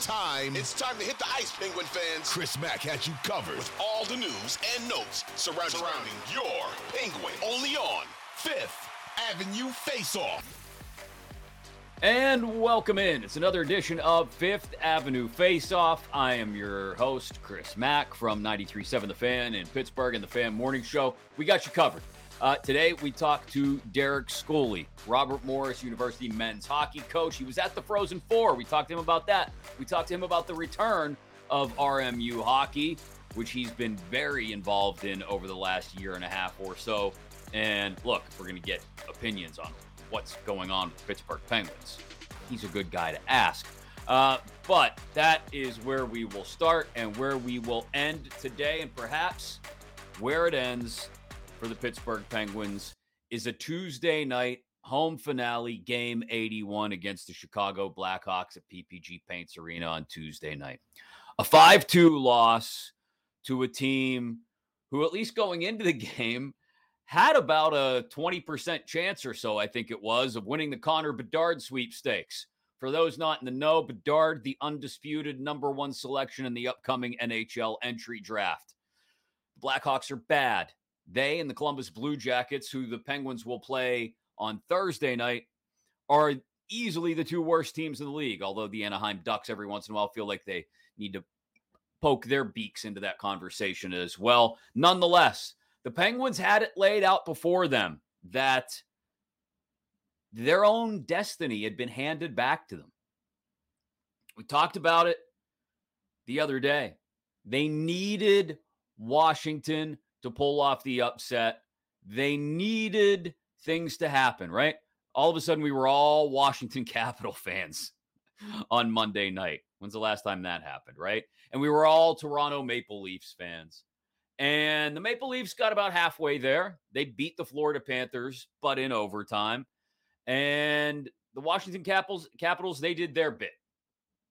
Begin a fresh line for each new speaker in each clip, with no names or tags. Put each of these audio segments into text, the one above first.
It's time.
It's time to hit the ice, Penguin fans.
Chris Mack has you covered.
With all the news and notes surrounding, surrounding your Penguin. Only on
Fifth Avenue Face Off.
And welcome in. It's another edition of Fifth Avenue Face Off. I am your host, Chris Mack from 93.7 The Fan in Pittsburgh and The Fan Morning Show. We got you covered. Uh, today, we talked to Derek Schooley, Robert Morris University men's hockey coach. He was at the Frozen Four. We talked to him about that. We talked to him about the return of RMU hockey, which he's been very involved in over the last year and a half or so. And look, we're going to get opinions on what's going on with Pittsburgh Penguins, he's a good guy to ask. Uh, but that is where we will start and where we will end today, and perhaps where it ends for the Pittsburgh Penguins is a Tuesday night home finale game 81 against the Chicago Blackhawks at PPG Paints Arena on Tuesday night. A 5 2 loss to a team who, at least going into the game, had about a 20% chance or so, I think it was, of winning the Connor Bedard sweepstakes. For those not in the know, Bedard, the undisputed number one selection in the upcoming NHL entry draft. The Blackhawks are bad. They and the Columbus Blue Jackets, who the Penguins will play on Thursday night, are easily the two worst teams in the league. Although the Anaheim Ducks every once in a while feel like they need to poke their beaks into that conversation as well. Nonetheless, the Penguins had it laid out before them that their own destiny had been handed back to them. We talked about it the other day. They needed Washington to pull off the upset. They needed things to happen, right? All of a sudden, we were all Washington Capital fans on Monday night. When's the last time that happened, right? And we were all Toronto Maple Leafs fans. And the Maple Leafs got about halfway there. They beat the Florida Panthers, but in overtime. And the Washington Capitals, Capitals, they did their bit.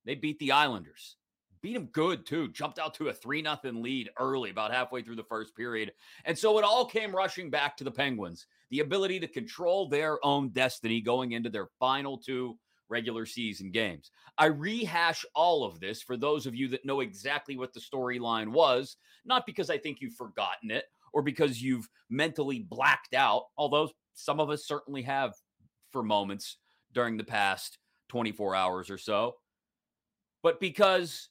They beat the Islanders beat him good too. Jumped out to a 3 nothing lead early, about halfway through the first period. And so it all came rushing back to the Penguins. The ability to control their own destiny going into their final two regular season games. I rehash all of this for those of you that know exactly what the storyline was, not because I think you've forgotten it or because you've mentally blacked out, although some of us certainly have for moments during the past 24 hours or so, but because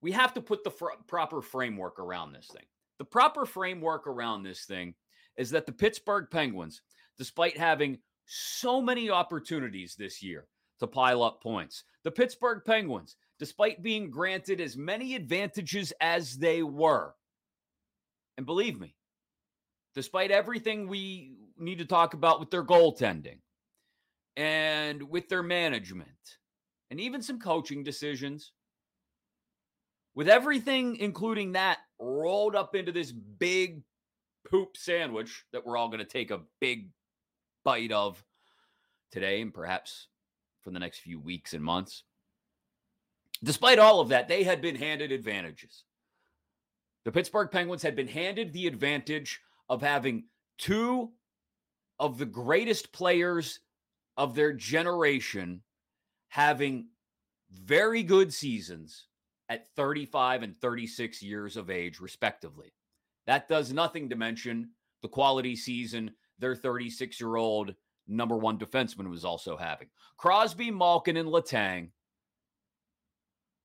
we have to put the fr- proper framework around this thing. The proper framework around this thing is that the Pittsburgh Penguins, despite having so many opportunities this year to pile up points, the Pittsburgh Penguins, despite being granted as many advantages as they were, and believe me, despite everything we need to talk about with their goaltending and with their management and even some coaching decisions, with everything, including that, rolled up into this big poop sandwich that we're all going to take a big bite of today and perhaps for the next few weeks and months. Despite all of that, they had been handed advantages. The Pittsburgh Penguins had been handed the advantage of having two of the greatest players of their generation having very good seasons at 35 and 36 years of age, respectively. That does nothing to mention the quality season their 36 year old number one defenseman was also having. Crosby, Malkin, and Letang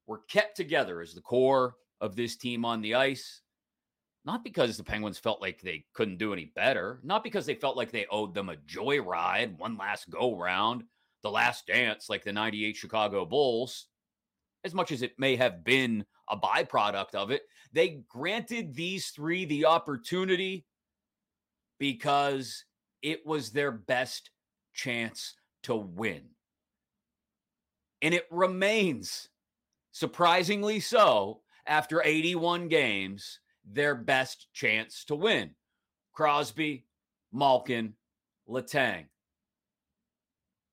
were kept together as the core of this team on the ice. Not because the Penguins felt like they couldn't do any better, not because they felt like they owed them a joyride, one last go round, the last dance like the 98 Chicago Bulls, as much as it may have been a byproduct of it, they granted these three the opportunity because it was their best chance to win. And it remains, surprisingly so, after 81 games, their best chance to win. Crosby, Malkin, Letang.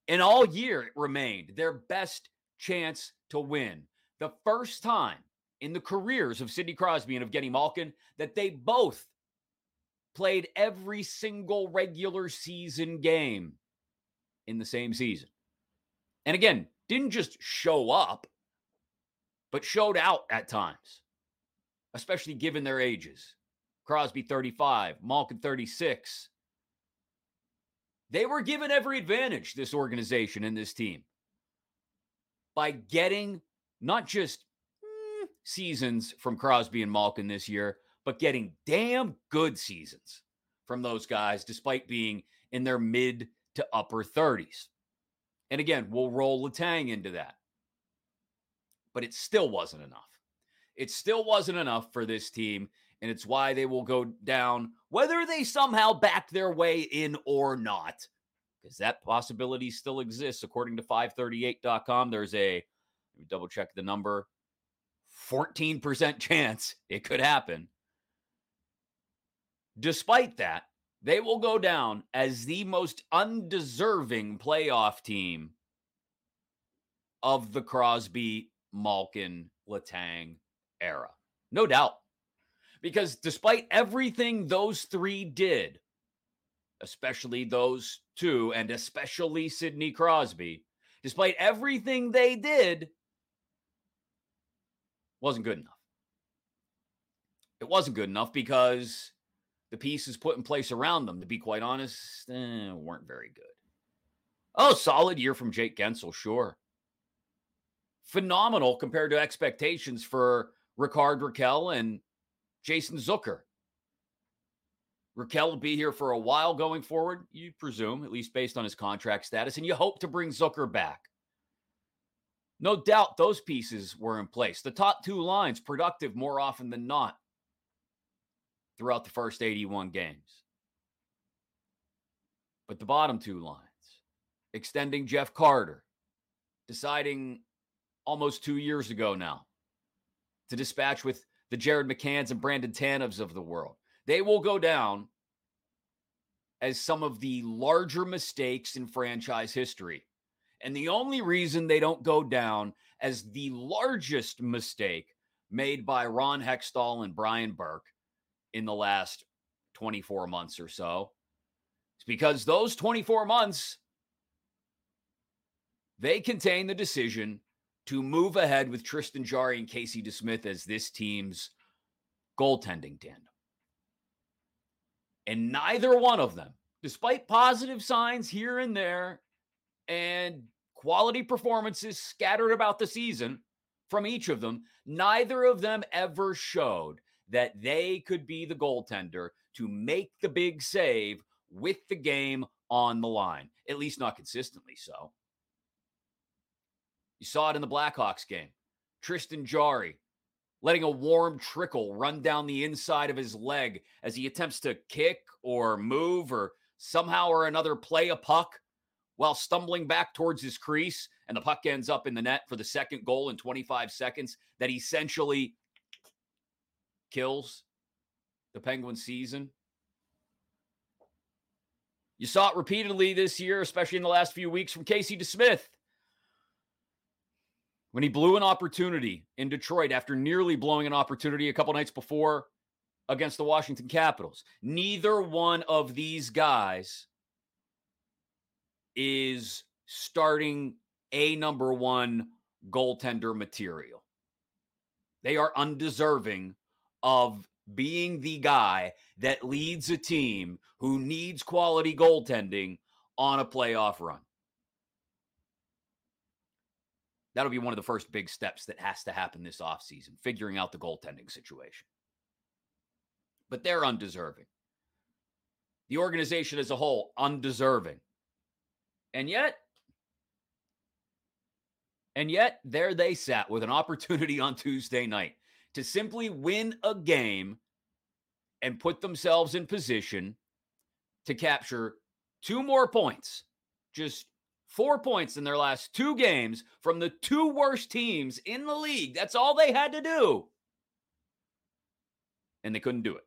And all year it remained their best chance to win. The first time in the careers of Sidney Crosby and Evgeny Malkin that they both played every single regular season game in the same season. And again, didn't just show up, but showed out at times, especially given their ages. Crosby 35, Malkin 36. They were given every advantage, this organization and this team, by getting not just mm, seasons from Crosby and Malkin this year, but getting damn good seasons from those guys, despite being in their mid to upper 30s. And again, we'll roll Letang into that. But it still wasn't enough. It still wasn't enough for this team. And it's why they will go down, whether they somehow back their way in or not, because that possibility still exists. According to 538.com, there's a, let me double check the number, 14% chance it could happen. Despite that, they will go down as the most undeserving playoff team of the Crosby, Malkin, Letang era. No doubt. Because despite everything those three did, especially those two, and especially Sidney Crosby, despite everything they did, wasn't good enough. It wasn't good enough because the pieces put in place around them, to be quite honest, eh, weren't very good. Oh, solid year from Jake Guentzel, sure. Phenomenal compared to expectations for Rickard Rakell and Jason Zucker. Rakell will be here for a while going forward, you presume, at least based on his contract status, and you hope to bring Zucker back. No doubt those pieces were in place. The top two lines productive more often than not throughout the first 81 games. But the bottom two lines, extending Jeff Carter, deciding almost two years ago now to dispatch with the Jared McCanns and Brandon Tanevs of the world. They will go down as some of the larger mistakes in franchise history. And the only reason they don't go down as the largest mistake made by Ron Hextall and Brian Burke in the last 24 months or so. is because those 24 months, they contain the decision to move ahead with Tristan Jarry and Casey DeSmith as this team's goaltending tandem. And neither one of them, despite positive signs here and there and quality performances scattered about the season from each of them, neither of them ever showed that they could be the goaltender to make the big save with the game on the line, at least not consistently so. You saw it in the Blackhawks game. Tristan Jarry letting a warm trickle run down the inside of his leg as he attempts to kick or move or somehow or another play a puck while stumbling back towards his crease and the puck ends up in the net for the second goal in 25 seconds that essentially kills the Penguin season. You saw it repeatedly this year, especially in the last few weeks from Casey DeSmith. When he blew an opportunity in Detroit after nearly blowing an opportunity a couple nights before against the Washington Capitals. Neither one of these guys is starting a number one goaltender material. They are undeserving of being the guy that leads a team who needs quality goaltending on a playoff run. That'll be one of the first big steps that has to happen this offseason, figuring out the goaltending situation. But they're undeserving. The organization as a whole, undeserving. And yet, And yet, there they sat with an opportunity on Tuesday night to simply win a game and put themselves in position to capture two more points, just four points in their last two games from the two worst teams in the league. That's all they had to do. And they couldn't do it.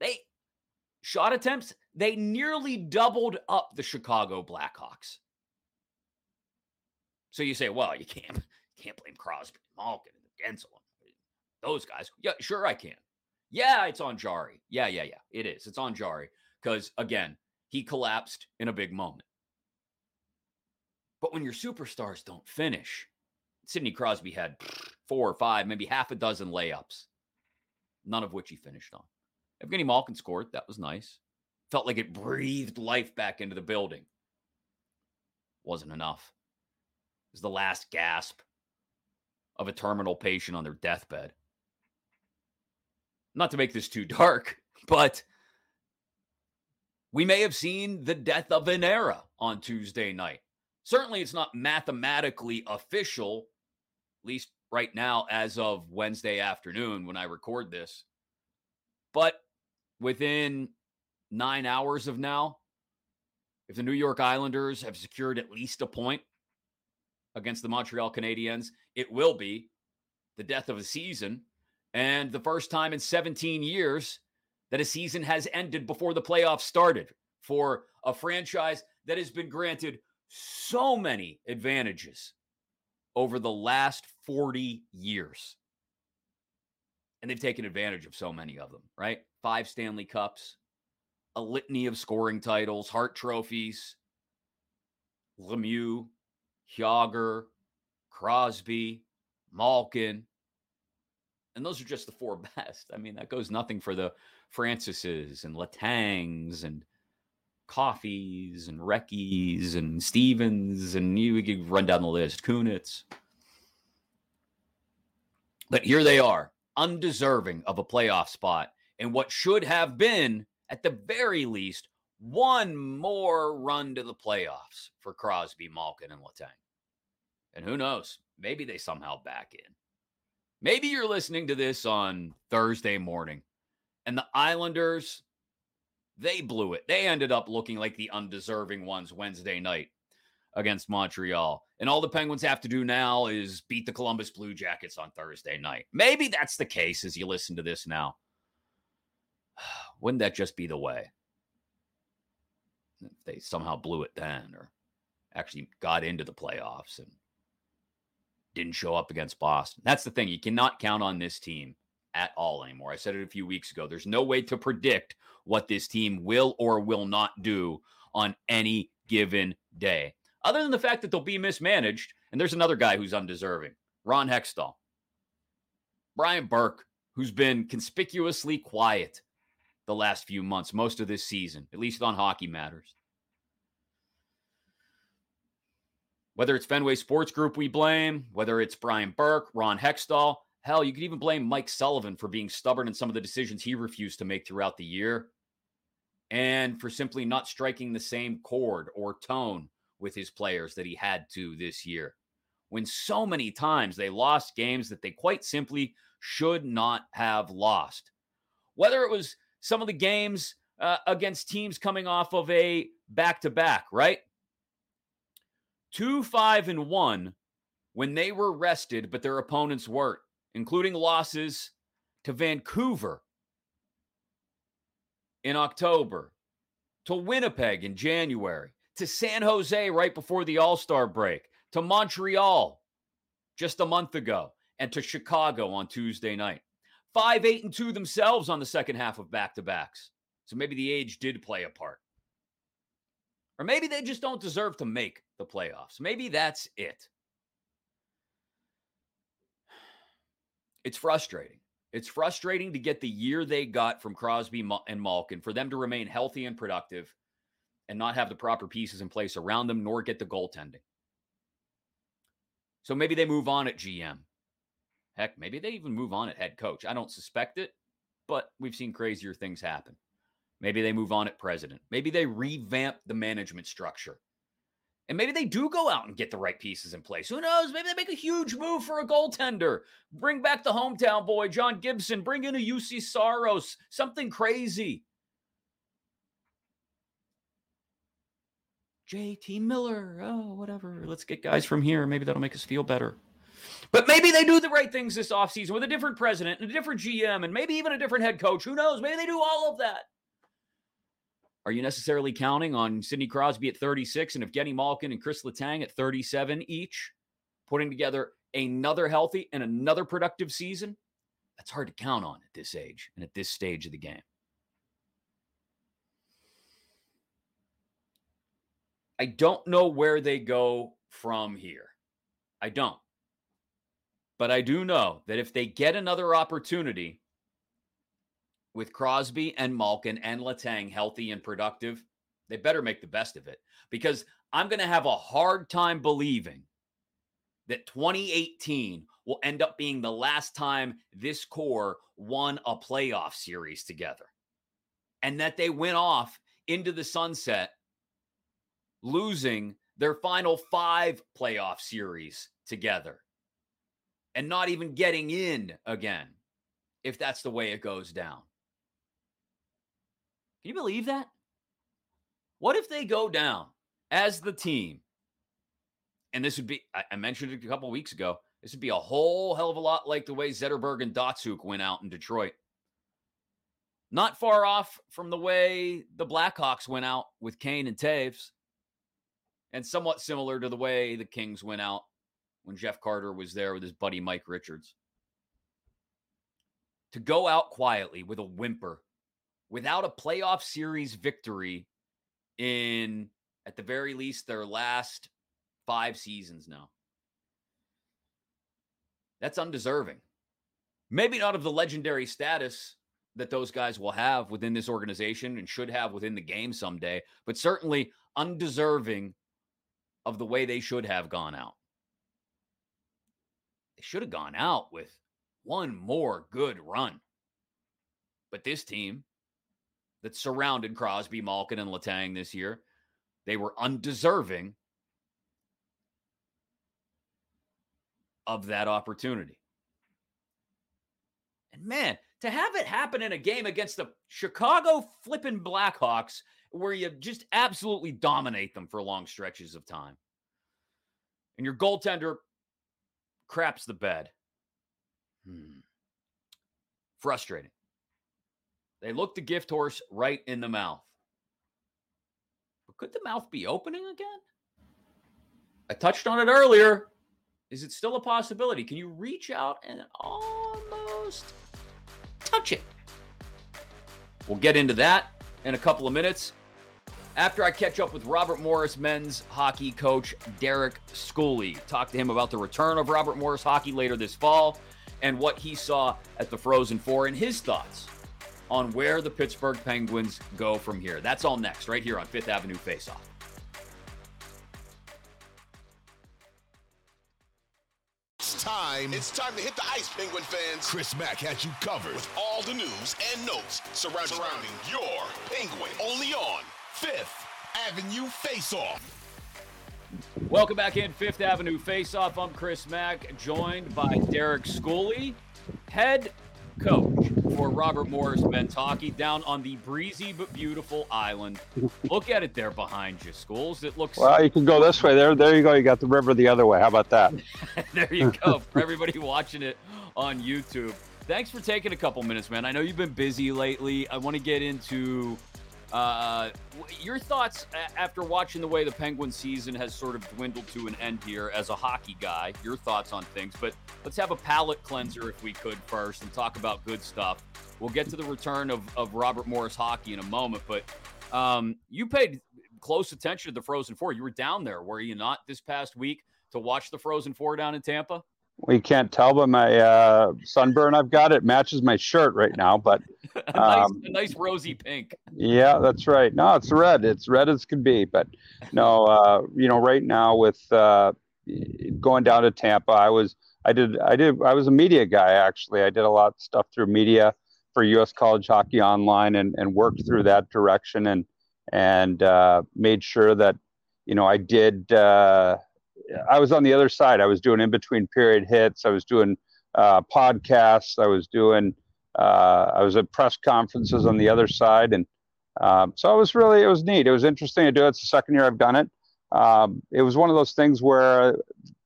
They shot attempts, they nearly doubled up the Chicago Blackhawks. So you say, well, you can't can't blame Crosby, Malkin, and Guentzel, those guys. Yeah, sure I can. Yeah, it's on Jarry. Yeah, yeah, yeah. It is. It's on Jarry because again, he collapsed in a big moment. But when your superstars don't finish, Sidney Crosby had four or five, maybe half a dozen layups, none of which he finished on. Evgeny Malkin scored. That was nice. Felt like it breathed life back into the building. Wasn't enough. It was the last gasp of a terminal patient on their deathbed. Not to make this too dark, but we may have seen the death of an era on Tuesday night. Certainly, it's not mathematically official, at least right now, as of Wednesday afternoon when I record this. But within nine hours of now, if the New York Islanders have secured at least a point against the Montreal Canadiens, it will be the death of a season and the first time in 17 years that a season has ended before the playoffs started for a franchise that has been granted so many advantages over the last 40 years. And they've taken advantage of so many of them, right? Five Stanley Cups, a litany of scoring titles, Hart trophies, Lemieux, Jagr, Crosby, Malkin. And those are just the four best. I mean, that goes nothing for the Francises and Letangs and Coffeys and Recchies and Stevens and you could run down the list, Kunitz. But here they are, undeserving of a playoff spot and what should have been, at the very least, one more run to the playoffs for Crosby, Malkin, and Letang. And who knows? Maybe they somehow back in. Maybe you're listening to this on Thursday morning and the Islanders they blew it. They ended up looking like the undeserving ones Wednesday night against Montreal. And all the Penguins have to do now is beat the Columbus Blue Jackets on Thursday night. Maybe that's the case as you listen to this now. Wouldn't that just be the way? If they somehow blew it then or actually got into the playoffs and didn't show up against Boston. That's the thing. You cannot count on this team at all anymore. I said it a few weeks ago. There's no way to predict what this team will or will not do on any given day, other than the fact that they'll be mismanaged. And there's another guy who's undeserving Ron Hextall, Brian Burke, who's been conspicuously quiet the last few months, most of this season, at least on Hockey Matters. Whether it's Fenway Sports Group we blame, whether it's Brian Burke, Ron Hextall, Hell, you could even blame Mike Sullivan for being stubborn in some of the decisions he refused to make throughout the year and for simply not striking the same chord or tone with his players that he had to this year. When so many times they lost games that they quite simply should not have lost. Whether it was some of the games uh, against teams coming off of a back to back, right? Two, five, and one when they were rested, but their opponents weren't including losses to Vancouver in October, to Winnipeg in January, to San Jose right before the All Star break, to Montreal just a month ago, and to Chicago on Tuesday night. Five, eight, and two themselves on the second half of back to backs. So maybe the age did play a part. Or maybe they just don't deserve to make the playoffs. Maybe that's it. It's frustrating. It's frustrating to get the year they got from Crosby and Malkin for them to remain healthy and productive and not have the proper pieces in place around them, nor get the goaltending. So maybe they move on at GM. Heck, maybe they even move on at head coach. I don't suspect it, but we've seen crazier things happen. Maybe they move on at president. Maybe they revamp the management structure And maybe they do go out and get the right pieces in place. Who knows? Maybe they make a huge move for a goaltender. Bring back the hometown boy, John Gibson. Bring in a Juuse Saros, Something crazy. JT Miller. Oh, whatever. Let's get guys from here. Maybe that'll make us feel better. But maybe they do the right things this offseason with a different president and a different GM and maybe even a different head coach. Who knows? Maybe they do all of that. Are you necessarily counting on Sidney Crosby at 36 and if Evgeny Malkin and Chris Letang at 37 each, putting together another healthy and another productive season? That's hard to count on at this age and at this stage of the game. I don't know where they go from here. I don't. But I do know that if they get another opportunity with Crosby and Malkin and Letang healthy and productive, they better make the best of it because I'm going to have a hard time believing that 2018 will end up being the last time this core won a playoff series together and that they went off into the sunset losing their final five playoff series together and not even getting in again if that's the way it goes down. Can you believe that? What if they go down as the team? And this would be, I mentioned it a couple weeks ago. This would be a whole hell of a lot like the way Zetterberg and Datsyuk went out in Detroit. Not far off from the way the Blackhawks went out with Kane and Toews, and somewhat similar to the way the Kings went out when Jeff Carter was there with his buddy Mike Richards. To go out quietly with a whimper without a playoff series victory in, at the very least, their last five seasons now. That's undeserving. Maybe not of the legendary status that those guys will have within this organization and should have within the game someday, but certainly undeserving of the way they should have gone out. They should have gone out with one more good run. But this team that surrounded Crosby, Malkin, and Letang this year, they were undeserving of that opportunity. And man, to have it happen in a game against the Chicago flipping Blackhawks where you just absolutely dominate them for long stretches of time. And your goaltender craps the bed. Hmm. Frustrating. They look the gift horse right in the mouth. But could the mouth be opening again? I touched on it earlier. Is it still a possibility? Can you reach out and almost touch it? We'll get into that in a couple of minutes after I catch up with Robert Morris men's hockey coach Derek Schooley. Talk to him about the return of Robert Morris hockey later this fall and what he saw at the Frozen Four and his thoughts on where the Pittsburgh Penguins go from here. That's all next, right here on Fifth Avenue Faceoff.
It's time. It's time to hit the ice, Penguin fans. Chris Mack has you covered with all the news and notes surrounding, surrounding your Penguin. Only on Fifth Avenue Face Off.
Welcome back in Fifth Avenue Face Off. I'm Chris Mack, joined by Derek Schooley, head coach for Robert Morris hockey down on the breezy but beautiful island. Look at it there behind you, schools. It looks
well. You can go this way. There, there you go. You got the river the other way. How about that?
there you go. For everybody watching it on YouTube, thanks for taking a couple minutes, man. I know you've been busy lately. I want to get into uh, your thoughts after watching the way the Penguin season has sort of dwindled to an end here as a hockey guy, your thoughts on things. But let's have a palate cleanser if we could first and talk about good stuff. We'll get to the return of, of Robert Morris hockey in a moment. But um, you paid close attention to the Frozen Four. You were down there, were you not, this past week to watch the Frozen Four down in Tampa?
We can't tell by my uh, sunburn I've got. It matches my shirt right now, but
a, nice, um, a nice rosy pink.
Yeah, that's right. No, it's red. It's red as can be. But no, uh, you know, right now with uh, going down to Tampa, I was, I did, I did, I was a media guy actually. I did a lot of stuff through media for U.S. College Hockey Online and and worked through that direction and and uh, made sure that you know, I did. I was on the other side. I was doing in between period hits. I was doing uh, podcasts. I was doing. Uh, I was at press conferences on the other side, and um, so it was really it was neat. It was interesting to do. It. It's the second year I've done it. Um, it was one of those things where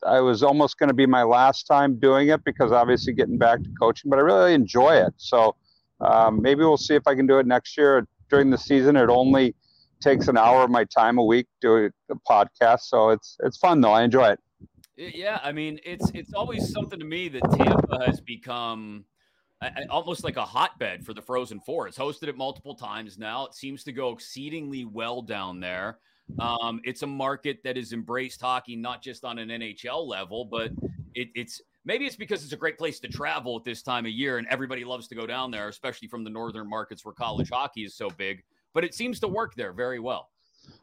I was almost going to be my last time doing it because obviously getting back to coaching, but I really enjoy it. So um, maybe we'll see if I can do it next year during the season. It only takes an hour of my time a week doing a podcast, so it's it's fun though. I enjoy it.
Yeah, I mean, it's it's always something to me that Tampa has become almost like a hotbed for the Frozen Four. It's hosted it multiple times now. It seems to go exceedingly well down there. Um, it's a market that has embraced hockey not just on an NHL level, but it, it's maybe it's because it's a great place to travel at this time of year, and everybody loves to go down there, especially from the northern markets where college hockey is so big. But it seems to work there very well.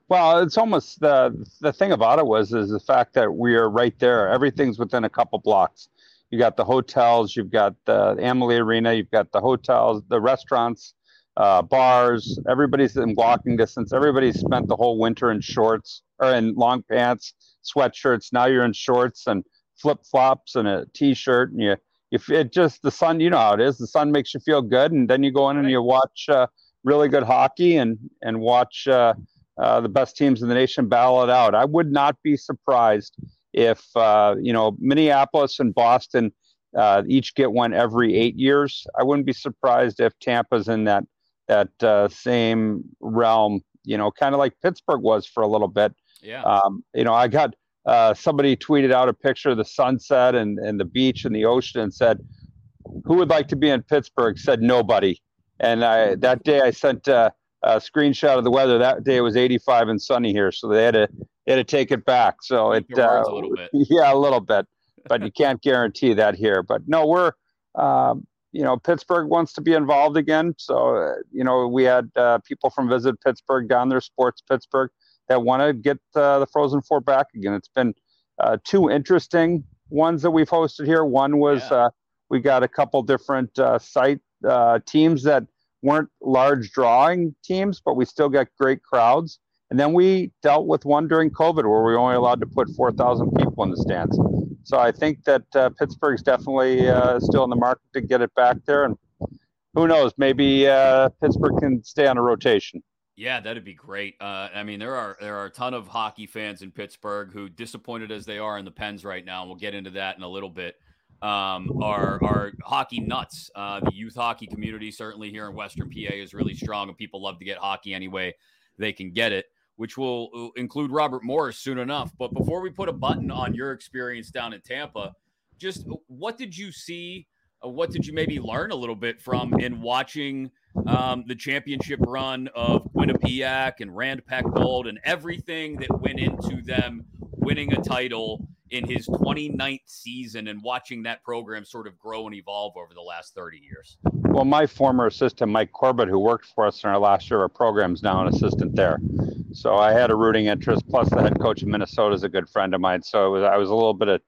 Well, it's almost the the thing about it was is the fact that we are right there. Everything's within a couple blocks. You got the hotels, you've got the Amalie Arena, you've got the hotels, the restaurants, uh, bars. Everybody's in walking distance. Everybody's spent the whole winter in shorts or in long pants, sweatshirts. Now you're in shorts and flip flops and a t-shirt, and you if it just the sun. You know how it is. The sun makes you feel good, and then you go in and you watch uh, really good hockey and and watch uh, uh the best teams in the nation battle it out. I would not be surprised if uh, you know Minneapolis and Boston. Uh, each get one every eight years. I wouldn't be surprised if Tampa's in that that uh, same realm, you know, kind of like Pittsburgh was for a little bit.
Yeah.
Um, you know, I got uh, somebody tweeted out a picture of the sunset and, and the beach and the ocean and said, "Who would like to be in Pittsburgh?" Said nobody. And I that day I sent uh, a screenshot of the weather. That day it was 85 and sunny here, so they had to they had to take it back. So it
uh, a little bit.
yeah, a little bit, but you can't guarantee that here. But no, we're um, you know, Pittsburgh wants to be involved again. So, uh, you know, we had uh, people from Visit Pittsburgh down there, Sports Pittsburgh, that want to get uh, the Frozen Four back again. It's been uh, two interesting ones that we've hosted here. One was yeah. Uh, we got a couple different uh, site teams that weren't large drawing teams, but we still got great crowds. And then we dealt with one during COVID where we were only allowed to put 4,000 people in the stands. So I think that uh, Pittsburgh's definitely uh, still in the market to get it back there. And who knows, maybe uh, Pittsburgh can stay on a rotation.
Yeah, that'd be great. Uh, I mean, there are there are a ton of hockey fans in Pittsburgh who, disappointed as they are in the Pens right now, and we'll get into that in a little bit. Um, are are hockey nuts. Uh, the youth hockey community, certainly here in Western PA, is really strong, and people love to get hockey anyway they can get it which will uh, include Robert Morris soon enough. But before we put a button on your experience down in Tampa, just uh, what did you see? Uh, what did you maybe learn a little bit from in watching um, the championship run of Quinnipiac and Rand Pecknold and everything that went into them winning a title in his 29th season and watching that program sort of grow and evolve over the last 30 years?
Well, my former assistant, Mike Corbett, who worked for us in our last year of programs, now an assistant there. So I had a rooting interest. Plus, the head coach of Minnesota is a good friend of mine. So was, I was a little bit a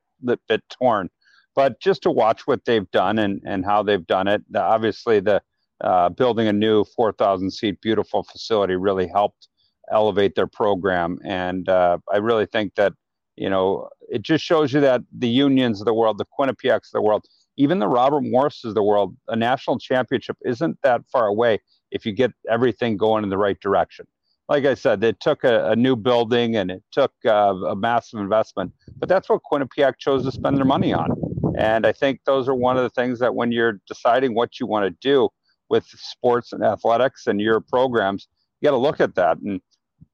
bit torn. But just to watch what they've done and, and how they've done it, the, obviously the uh, building a new 4,000 seat beautiful facility really helped elevate their program. And uh, I really think that you know it just shows you that the unions of the world, the Quinnipiacs of the world, even the Robert Morrises of the world, a national championship isn't that far away if you get everything going in the right direction. Like I said, it took a, a new building and it took uh, a massive investment, but that's what Quinnipiac chose to spend their money on. And I think those are one of the things that when you're deciding what you want to do with sports and athletics and your programs, you got to look at that. And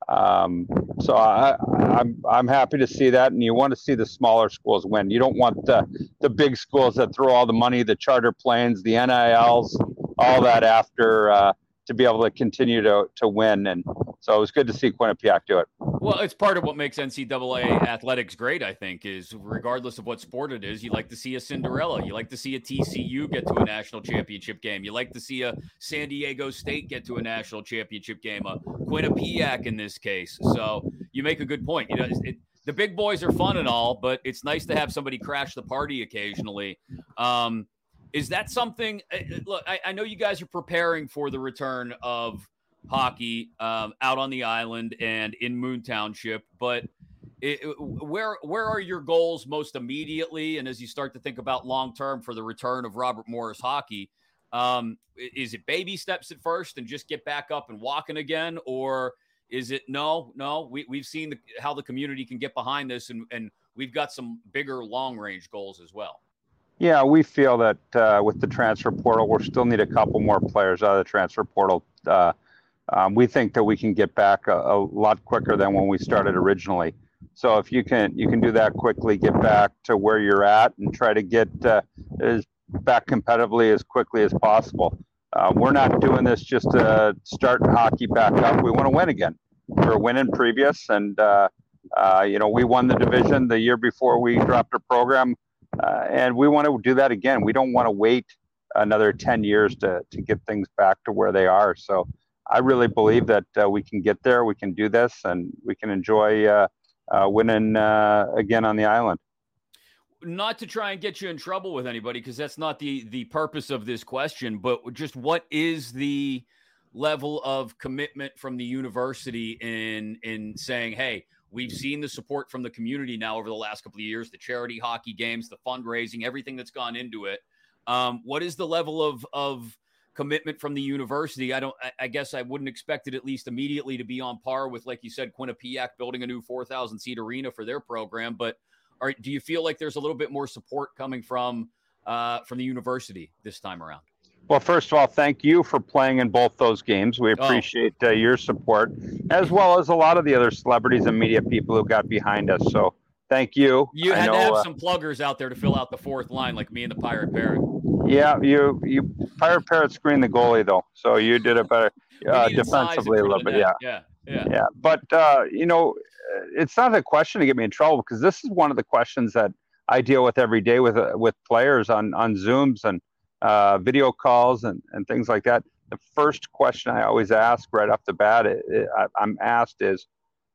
um, so I, I'm I'm happy to see that, and you want to see the smaller schools win. You don't want the the big schools that throw all the money, the charter planes, the NILs, all that after uh, to be able to continue to to win. And so it was good to see Quinnipiac do it.
Well, it's part of what makes NCAA athletics great, I think, is regardless of what sport it is, you like to see a Cinderella. You like to see a TCU get to a national championship game. You like to see a San Diego State get to a national championship game, a Quinnipiac in this case. So you make a good point. You know, it, the big boys are fun and all, but it's nice to have somebody crash the party occasionally. Um, is that something? Uh, uh, look, I, I know you guys are preparing for the return of hockey um, out on the island and in Moon Township, but it, where where are your goals most immediately, and as you start to think about long term for the return of Robert Morris hockey? Um, is it baby steps at first and just get back up and walking again, or is it no, no? We we've seen the, how the community can get behind this, and and we've got some bigger long range goals as well.
Yeah, we feel that uh, with the transfer portal, we'll still need a couple more players out of the transfer portal. Uh, um, we think that we can get back a, a, lot quicker than when we started originally. So if you can you can do that quickly, get back to where you're at, and try to get uh, as back competitively as quickly as possible. Uh, we're not doing this just to start hockey back up. We want to win again. We are winning previous, and uh, uh, you know we won the division the year before we dropped our program, uh, and we want to do that again. We don't want to wait another 10 years to to get things back to where they are. So I really believe that uh, we can get there. We can do this, and we can enjoy uh, winning again on the island
not to try and get you in trouble with anybody because that's not the the purpose of this question but just what is the level of commitment from the university in in saying hey we've seen the support from the community now over the last couple of years the charity hockey games the fundraising everything that's gone into it um, what is the level of of commitment from the university i don't I, I, guess i wouldn't expect it at least immediately to be on par with like you said quinnipiac building a new 4000 seat arena for their program but are, do you feel like there's a little bit more support coming from uh, from the university this time around?
Well, first of all, thank you for playing in both those games. We oh. appreciate oh. uh, your support, as well as a lot of the other celebrities and media people who got behind us. So, thank you.
You had know, to have uh, some pluggers out there to fill out the fourth line, like me and the Pirate Parrot.
Yeah, you you Pirate Parrot screened the goalie though, so you did it better uh, defensively a little bit. Yeah,
yeah, yeah.
Yeah, but uh, you know, it's not a question to get me in trouble because this is one of the questions that I deal with every day with uh, with players on on Zooms and uh, video calls and, and things like that. The first question I always ask right off the bat, it, it, I, am asked is,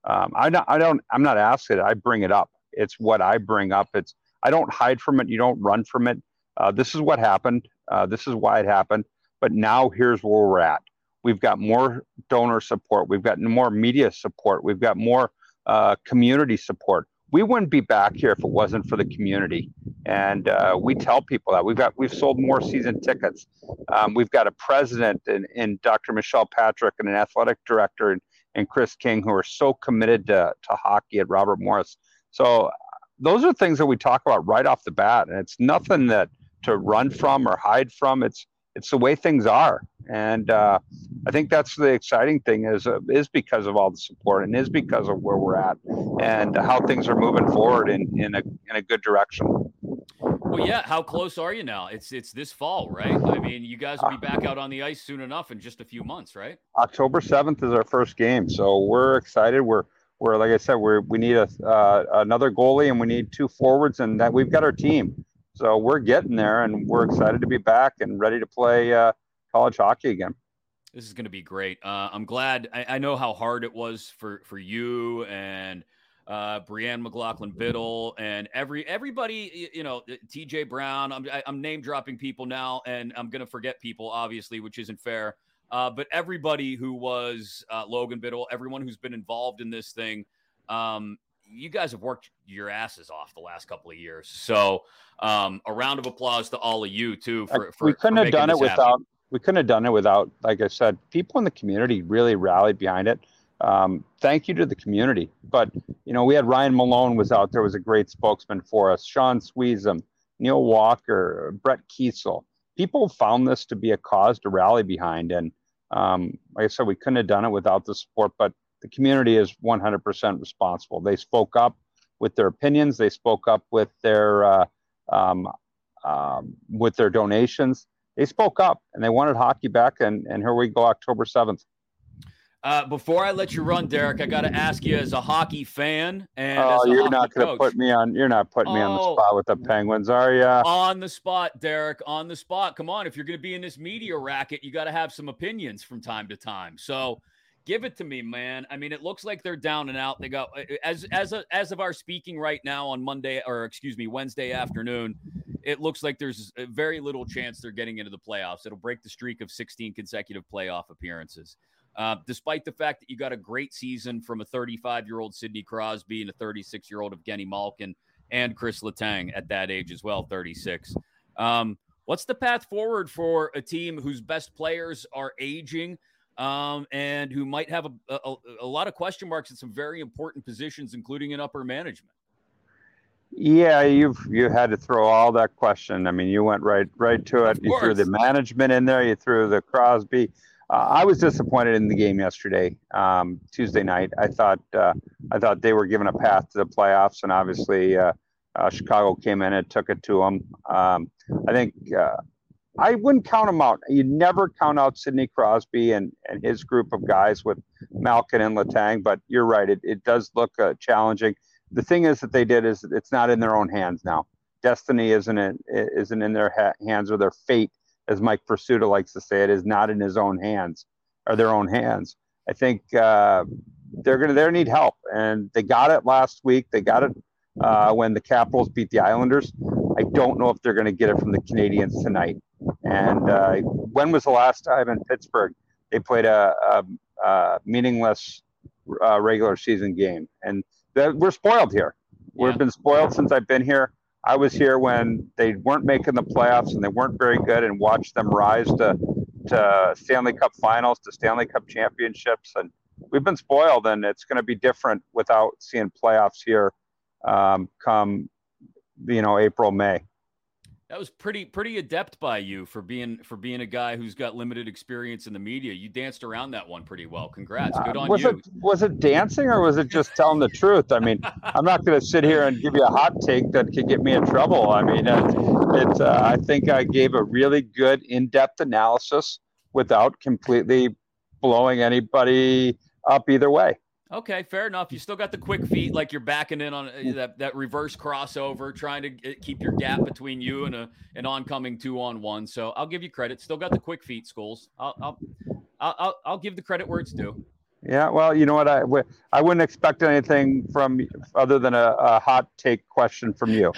um, I don't, I don't, I'm not asked it. I bring it up. It's what I bring up. It's I don't hide from it. You don't run from it. Uh, this is what happened. Uh, this is why it happened. But now here's where we're at. We've got more donor support. We've got more media support. We've got more uh, community support. We wouldn't be back here if it wasn't for the community, and uh, we tell people that we've got we've sold more season tickets. Um, we've got a president in Dr. Michelle Patrick and an athletic director and, and Chris King who are so committed to, to hockey at Robert Morris. So those are things that we talk about right off the bat, and it's nothing that to run from or hide from. It's it's the way things are, and uh, I think that's the exciting thing is uh, is because of all the support and is because of where we're at and how things are moving forward in in a in a good direction.
Well, yeah. How close are you now? It's it's this fall, right? I mean, you guys will be back out on the ice soon enough in just a few months, right?
October seventh is our first game, so we're excited. We're we're like I said, we're we need a uh, another goalie and we need two forwards, and that we've got our team. So we're getting there, and we're excited to be back and ready to play uh, college hockey again.
This is going to be great. Uh, I'm glad. I, I, know how hard it was for for you and uh, Brianne McLaughlin Biddle and every everybody. You know, T.J. Brown. I'm I, am i am name dropping people now, and I'm going to forget people, obviously, which isn't fair. Uh, but everybody who was uh, Logan Biddle, everyone who's been involved in this thing, um, you guys have worked your asses off the last couple of years. So um, a round of applause to all of you too. For, for
we couldn't
for
have done it without. Happen. We couldn't have done it without, like I said, people in the community really rallied behind it. Um, thank you to the community. But you know, we had Ryan Malone was out there was a great spokesman for us. Sean Sweezum, Neil Walker, Brett Keisel. People found this to be a cause to rally behind, and um, like I said, we couldn't have done it without the support. But the community is 100% responsible. They spoke up with their opinions. They spoke up with their uh, um, um, with their donations. They spoke up and they wanted hockey back. And, and here we go, October 7th.
Uh, before I let you run, Derek, I got to ask you as a hockey fan and
oh, you're not going to put me on. You're not putting oh, me on the oh. spot with the Penguins, are you?
On the spot, Derek. On the spot. Come on, if you're going to be in this media racket, you got to have some opinions from time to time. So give it to me, man. I mean, it looks like they're down and out. They got as as a, as of our speaking right now on Monday or excuse me Wednesday afternoon. It looks like there's very little chance they're getting into the playoffs. It'll break the streak of 16 consecutive playoff appearances. Uh, despite the fact that you got a great season from a 35 year old Sidney Crosby and a 36 year old of Evgeny Malkin and Chris Letang at that age as well, 36. Um, what's the path forward for a team whose best players are aging um, and who might have a, a, a lot of question marks in some very important positions, including in upper management?
Yeah, you've you had to throw all that question. I mean, you went right right to it. You threw the management in there. You threw the Crosby. Uh, I was disappointed in the game yesterday, um, Tuesday night. I thought uh, I thought they were given a path to the playoffs, and obviously uh, uh Chicago came in and took it to them. Um, I think uh, I wouldn't count them out. You never count out Sidney Crosby and, and his group of guys with Malkin and Letang, but you're right. It, it does look uh, challenging the thing is that they did is it's not in their own hands now. Destiny isn't in, isn't in their ha- hands or their fate, as Mike Prisuta likes to say, it is not in his own hands or their own hands. I think uh, they're gonna they need help, and they got it last week. They got it uh, when the Capitals beat the Islanders. I don't know if they're going to get it from the Canadiens tonight. And uh, when was the last time in Pittsburgh they played a, a, a meaningless uh, regular season game? And that we're spoiled here. Yeah. We've been spoiled since I've been here. I was here when they weren't making the playoffs and they weren't very good, and watched them rise to to Stanley Cup Finals, to Stanley Cup championships, and we've been spoiled. And it's going to be different without seeing playoffs here um, come, you know, April May.
That was pretty pretty adept by you for being for being a guy who's got limited experience in the media. You danced around that one pretty well. Congrats, good on
was
you.
It, was it dancing or was it just telling the truth? I mean, I'm not going to sit here and give you a hot take that could get me in trouble. I mean, it's, it's uh, I think I gave a really good in-depth analysis without completely blowing anybody up either way.
Okay, fair enough. You still got the quick feet, like you're backing in on uh, that, that reverse crossover, trying to keep your gap between you and a an oncoming two on one. So I'll give you credit. Still got the quick feet, schools. I'll I'll I'll, I'll give the credit where it's due.
Yeah, well, you know what? I I wouldn't expect anything from other than a, a hot take question from you.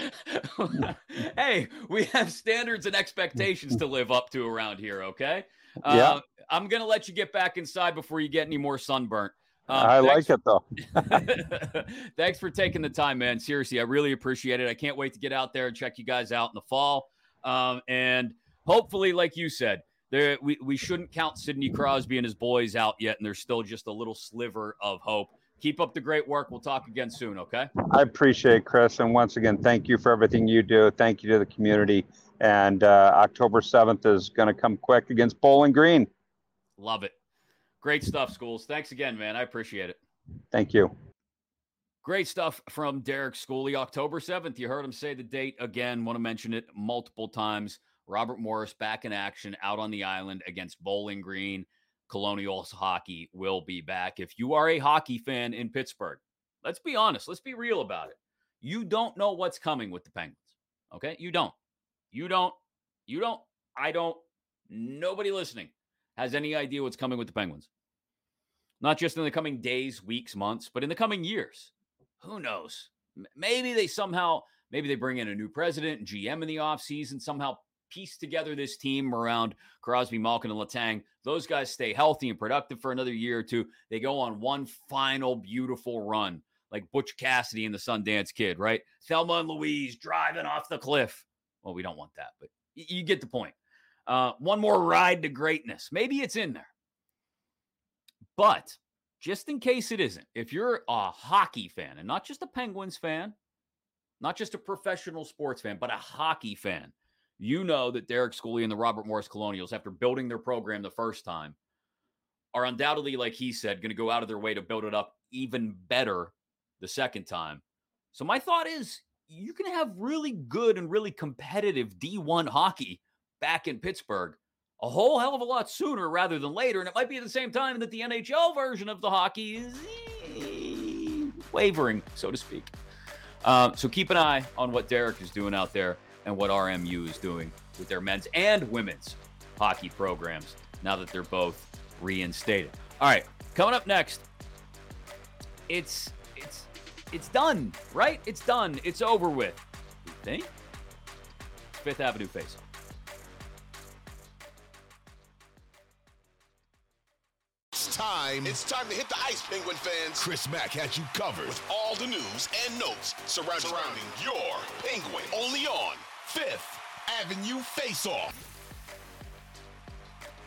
hey, we have standards and expectations to live up to around here. Okay.
Uh, yeah.
I'm gonna let you get back inside before you get any more sunburnt.
Um, I like it though.
thanks for taking the time, man. Seriously, I really appreciate it. I can't wait to get out there and check you guys out in the fall. Um, and hopefully, like you said, there we, we shouldn't count Sidney Crosby and his boys out yet, and there's still just a little sliver of hope. Keep up the great work. We'll talk again soon, okay?
I appreciate it, Chris. And once again, thank you for everything you do. Thank you to the community. And uh, October 7th is going to come quick against Bowling Green.
Love it. Great stuff, schools. Thanks again, man. I appreciate it.
Thank you.
Great stuff from Derek Schooley. October 7th. You heard him say the date again. Want to mention it multiple times. Robert Morris back in action out on the island against Bowling Green. Colonials hockey will be back. If you are a hockey fan in Pittsburgh, let's be honest, let's be real about it. You don't know what's coming with the Penguins. Okay? You don't. You don't. You don't. I don't. Nobody listening has any idea what's coming with the Penguins. Not just in the coming days, weeks, months, but in the coming years. Who knows? Maybe they somehow, maybe they bring in a new president GM in the offseason, somehow piece together this team around Crosby, Malkin, and Letang. Those guys stay healthy and productive for another year or two. They go on one final beautiful run, like Butch Cassidy and the Sundance Kid, right? Thelma and Louise driving off the cliff. Well, we don't want that, but you get the point. Uh, one more ride to greatness. Maybe it's in there. But just in case it isn't, if you're a hockey fan and not just a Penguins fan, not just a professional sports fan, but a hockey fan, you know that Derek Schooley and the Robert Morris Colonials, after building their program the first time, are undoubtedly, like he said, going to go out of their way to build it up even better the second time. So my thought is you can have really good and really competitive D1 hockey back in Pittsburgh a whole hell of a lot sooner rather than later. And it might be at the same time that the NHL version of the hockey is wavering, so to speak. Um, so keep an eye on what Derek is doing out there and what RMU is doing with their men's and women's hockey programs now that they're both reinstated. All right, coming up next, it's it's it's done, right? It's done. It's over with. You think? Fifth Avenue face
time. It's time to hit the ice, Penguin fans. Chris Mack has you covered with all the news and notes surrounding, surrounding your Penguin. Only on Fifth Avenue Face Off.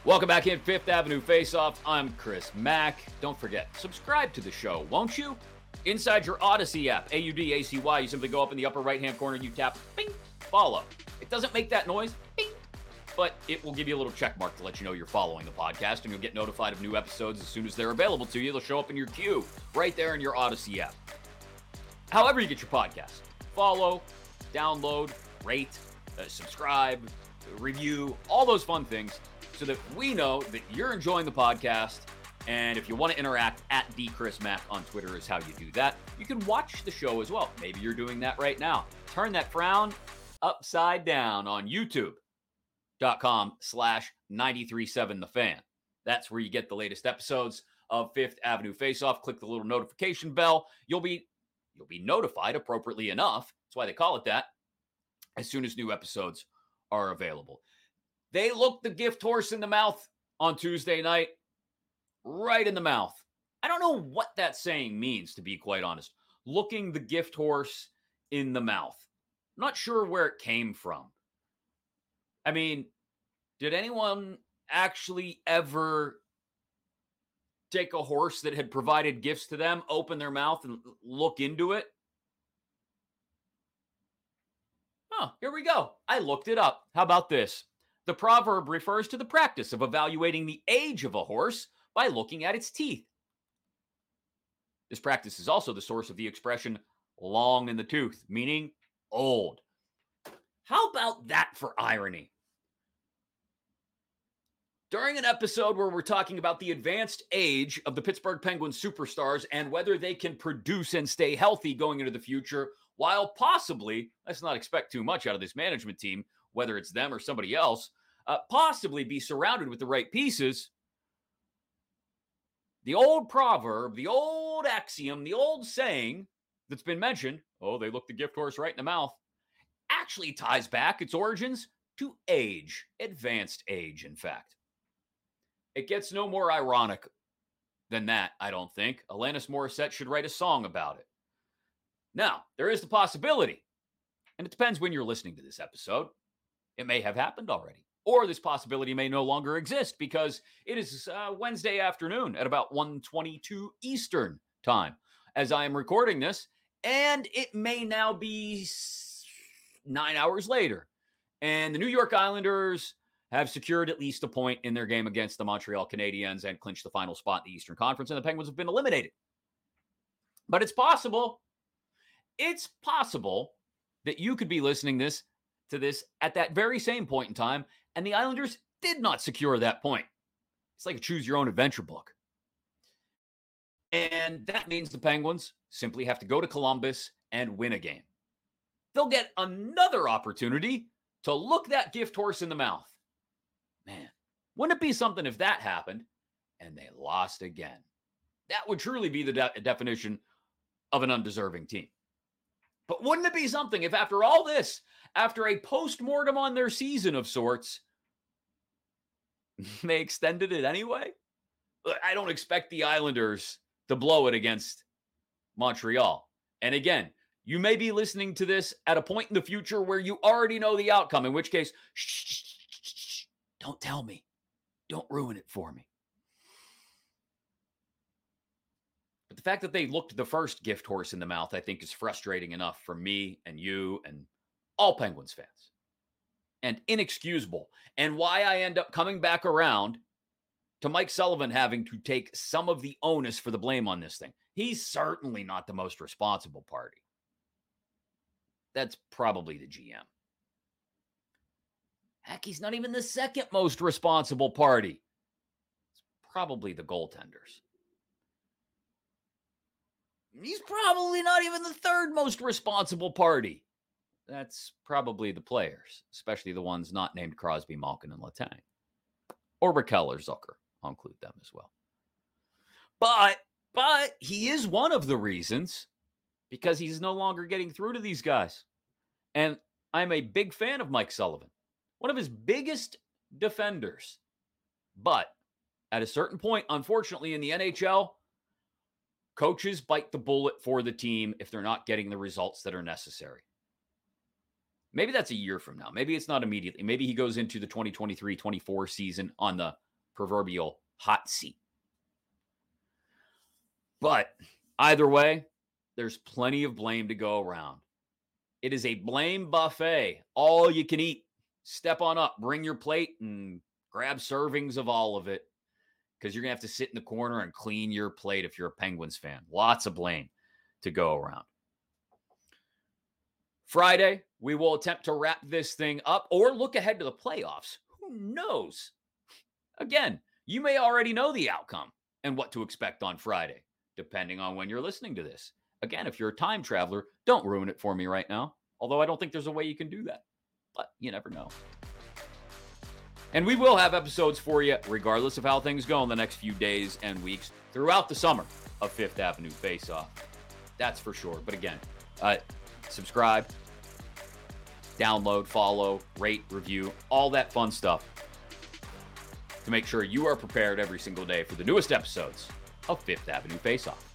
Welcome back in Fifth Avenue Face Off. I'm Chris Mack. Don't forget, subscribe to the show, won't you? Inside your Audacy app, A U D A C Y, you simply go up in the upper right hand corner, and you tap, bing, follow. It doesn't make that noise, bing, but it will give you a little check mark to let you know you're following the podcast, and you'll get notified of new episodes as soon as they're available to you. They'll show up in your queue right there in your Audacy app. However, you get your podcast, follow, download, rate, uh, subscribe, review, all those fun things so that we know that you're enjoying the podcast. And if you want to interact, at the Chris Mack on Twitter is how you do that. You can watch the show as well. Maybe you're doing that right now. Turn that frown upside down on youtube.com slash 937 the fan. That's where you get the latest episodes of Fifth Avenue Face Off. Click the little notification bell. You'll be you'll be notified appropriately enough. That's why they call it that. As soon as new episodes are available. They looked the gift horse in the mouth on Tuesday night, right in the mouth. I don't know what that saying means, to be quite honest. Looking the gift horse in the mouth. I'm not sure where it came from. I mean, did anyone actually ever take a horse that had provided gifts to them, open their mouth, and look into it? Oh, here we go. I looked it up. How about this? The proverb refers to the practice of evaluating the age of a horse by looking at its teeth. This practice is also the source of the expression long in the tooth, meaning old. How about that for irony? During an episode where we're talking about the advanced age of the Pittsburgh Penguins superstars and whether they can produce and stay healthy going into the future, while possibly, let's not expect too much out of this management team, whether it's them or somebody else, uh, possibly be surrounded with the right pieces. The old proverb, the old axiom, the old saying that's been mentioned oh, they look the gift horse right in the mouth actually ties back its origins to age, advanced age, in fact. It gets no more ironic than that, I don't think. Alanis Morissette should write a song about it. Now, there is the possibility, and it depends when you're listening to this episode. It may have happened already. Or this possibility may no longer exist because it is uh, Wednesday afternoon at about 1:22 Eastern time as I am recording this, and it may now be nine hours later, and the New York Islanders have secured at least a point in their game against the Montreal Canadiens and clinched the final spot in the Eastern Conference, and the Penguins have been eliminated. But it's possible, it's possible that you could be listening this to this at that very same point in time, and the Islanders did not secure that point. It's like a choose your own adventure book. And that means the Penguins simply have to go to Columbus and win a game. They'll get another opportunity to look that gift horse in the mouth. Man, wouldn't it be something if that happened and they lost again? That would truly be the de- definition of an undeserving team. But wouldn't it be something if, after all this, after a post mortem on their season of sorts, they extended it anyway? I don't expect the Islanders to blow it against Montreal. And again, you may be listening to this at a point in the future where you already know the outcome, in which case, shh, shh, shh, don't tell me. Don't ruin it for me. But the fact that they looked the first gift horse in the mouth, I think, is frustrating enough for me and you and all Penguins fans. And inexcusable. And why I end up coming back around to Mike Sullivan having to take some of the onus for the blame on this thing. He's certainly not the most responsible party. That's probably the GM. Heck, he's not even the second most responsible party. It's probably the goaltenders. He's probably not even the third most responsible party. That's probably the players, especially the ones not named Crosby, Malkin, and Letang. Or Rakell or Zucker. I'll include them as well. But but he is one of the reasons because he's no longer getting through to these guys. And I'm a big fan of Mike Sullivan, one of his biggest defenders. But At a certain point, unfortunately, in the NHL, coaches bite the bullet for the team if they're not getting the results that are necessary. Maybe that's a year from now. Maybe it's not immediately. Maybe he goes into the 2023 24 season on the proverbial hot seat. But either way, there's plenty of blame to go around. It is a blame buffet, all you can eat. Step on up, bring your plate, and grab servings of all of it because you're going to have to sit in the corner and clean your plate if you're a Penguins fan. Lots of blame to go around. Friday, we will attempt to wrap this thing up or look ahead to the playoffs. Who knows? Again, you may already know the outcome and what to expect on Friday, depending on when you're listening to this. Again, if you're a time traveler, don't ruin it for me right now. Although I don't think there's a way you can do that, but you never know. And we will have episodes for you, regardless of how things go in the next few days and weeks throughout the summer of Fifth Avenue Face Off. That's for sure. But again, uh, subscribe, download, follow, rate, review, all that fun stuff to make sure you are prepared every single day for the newest episodes of Fifth Avenue Face Off.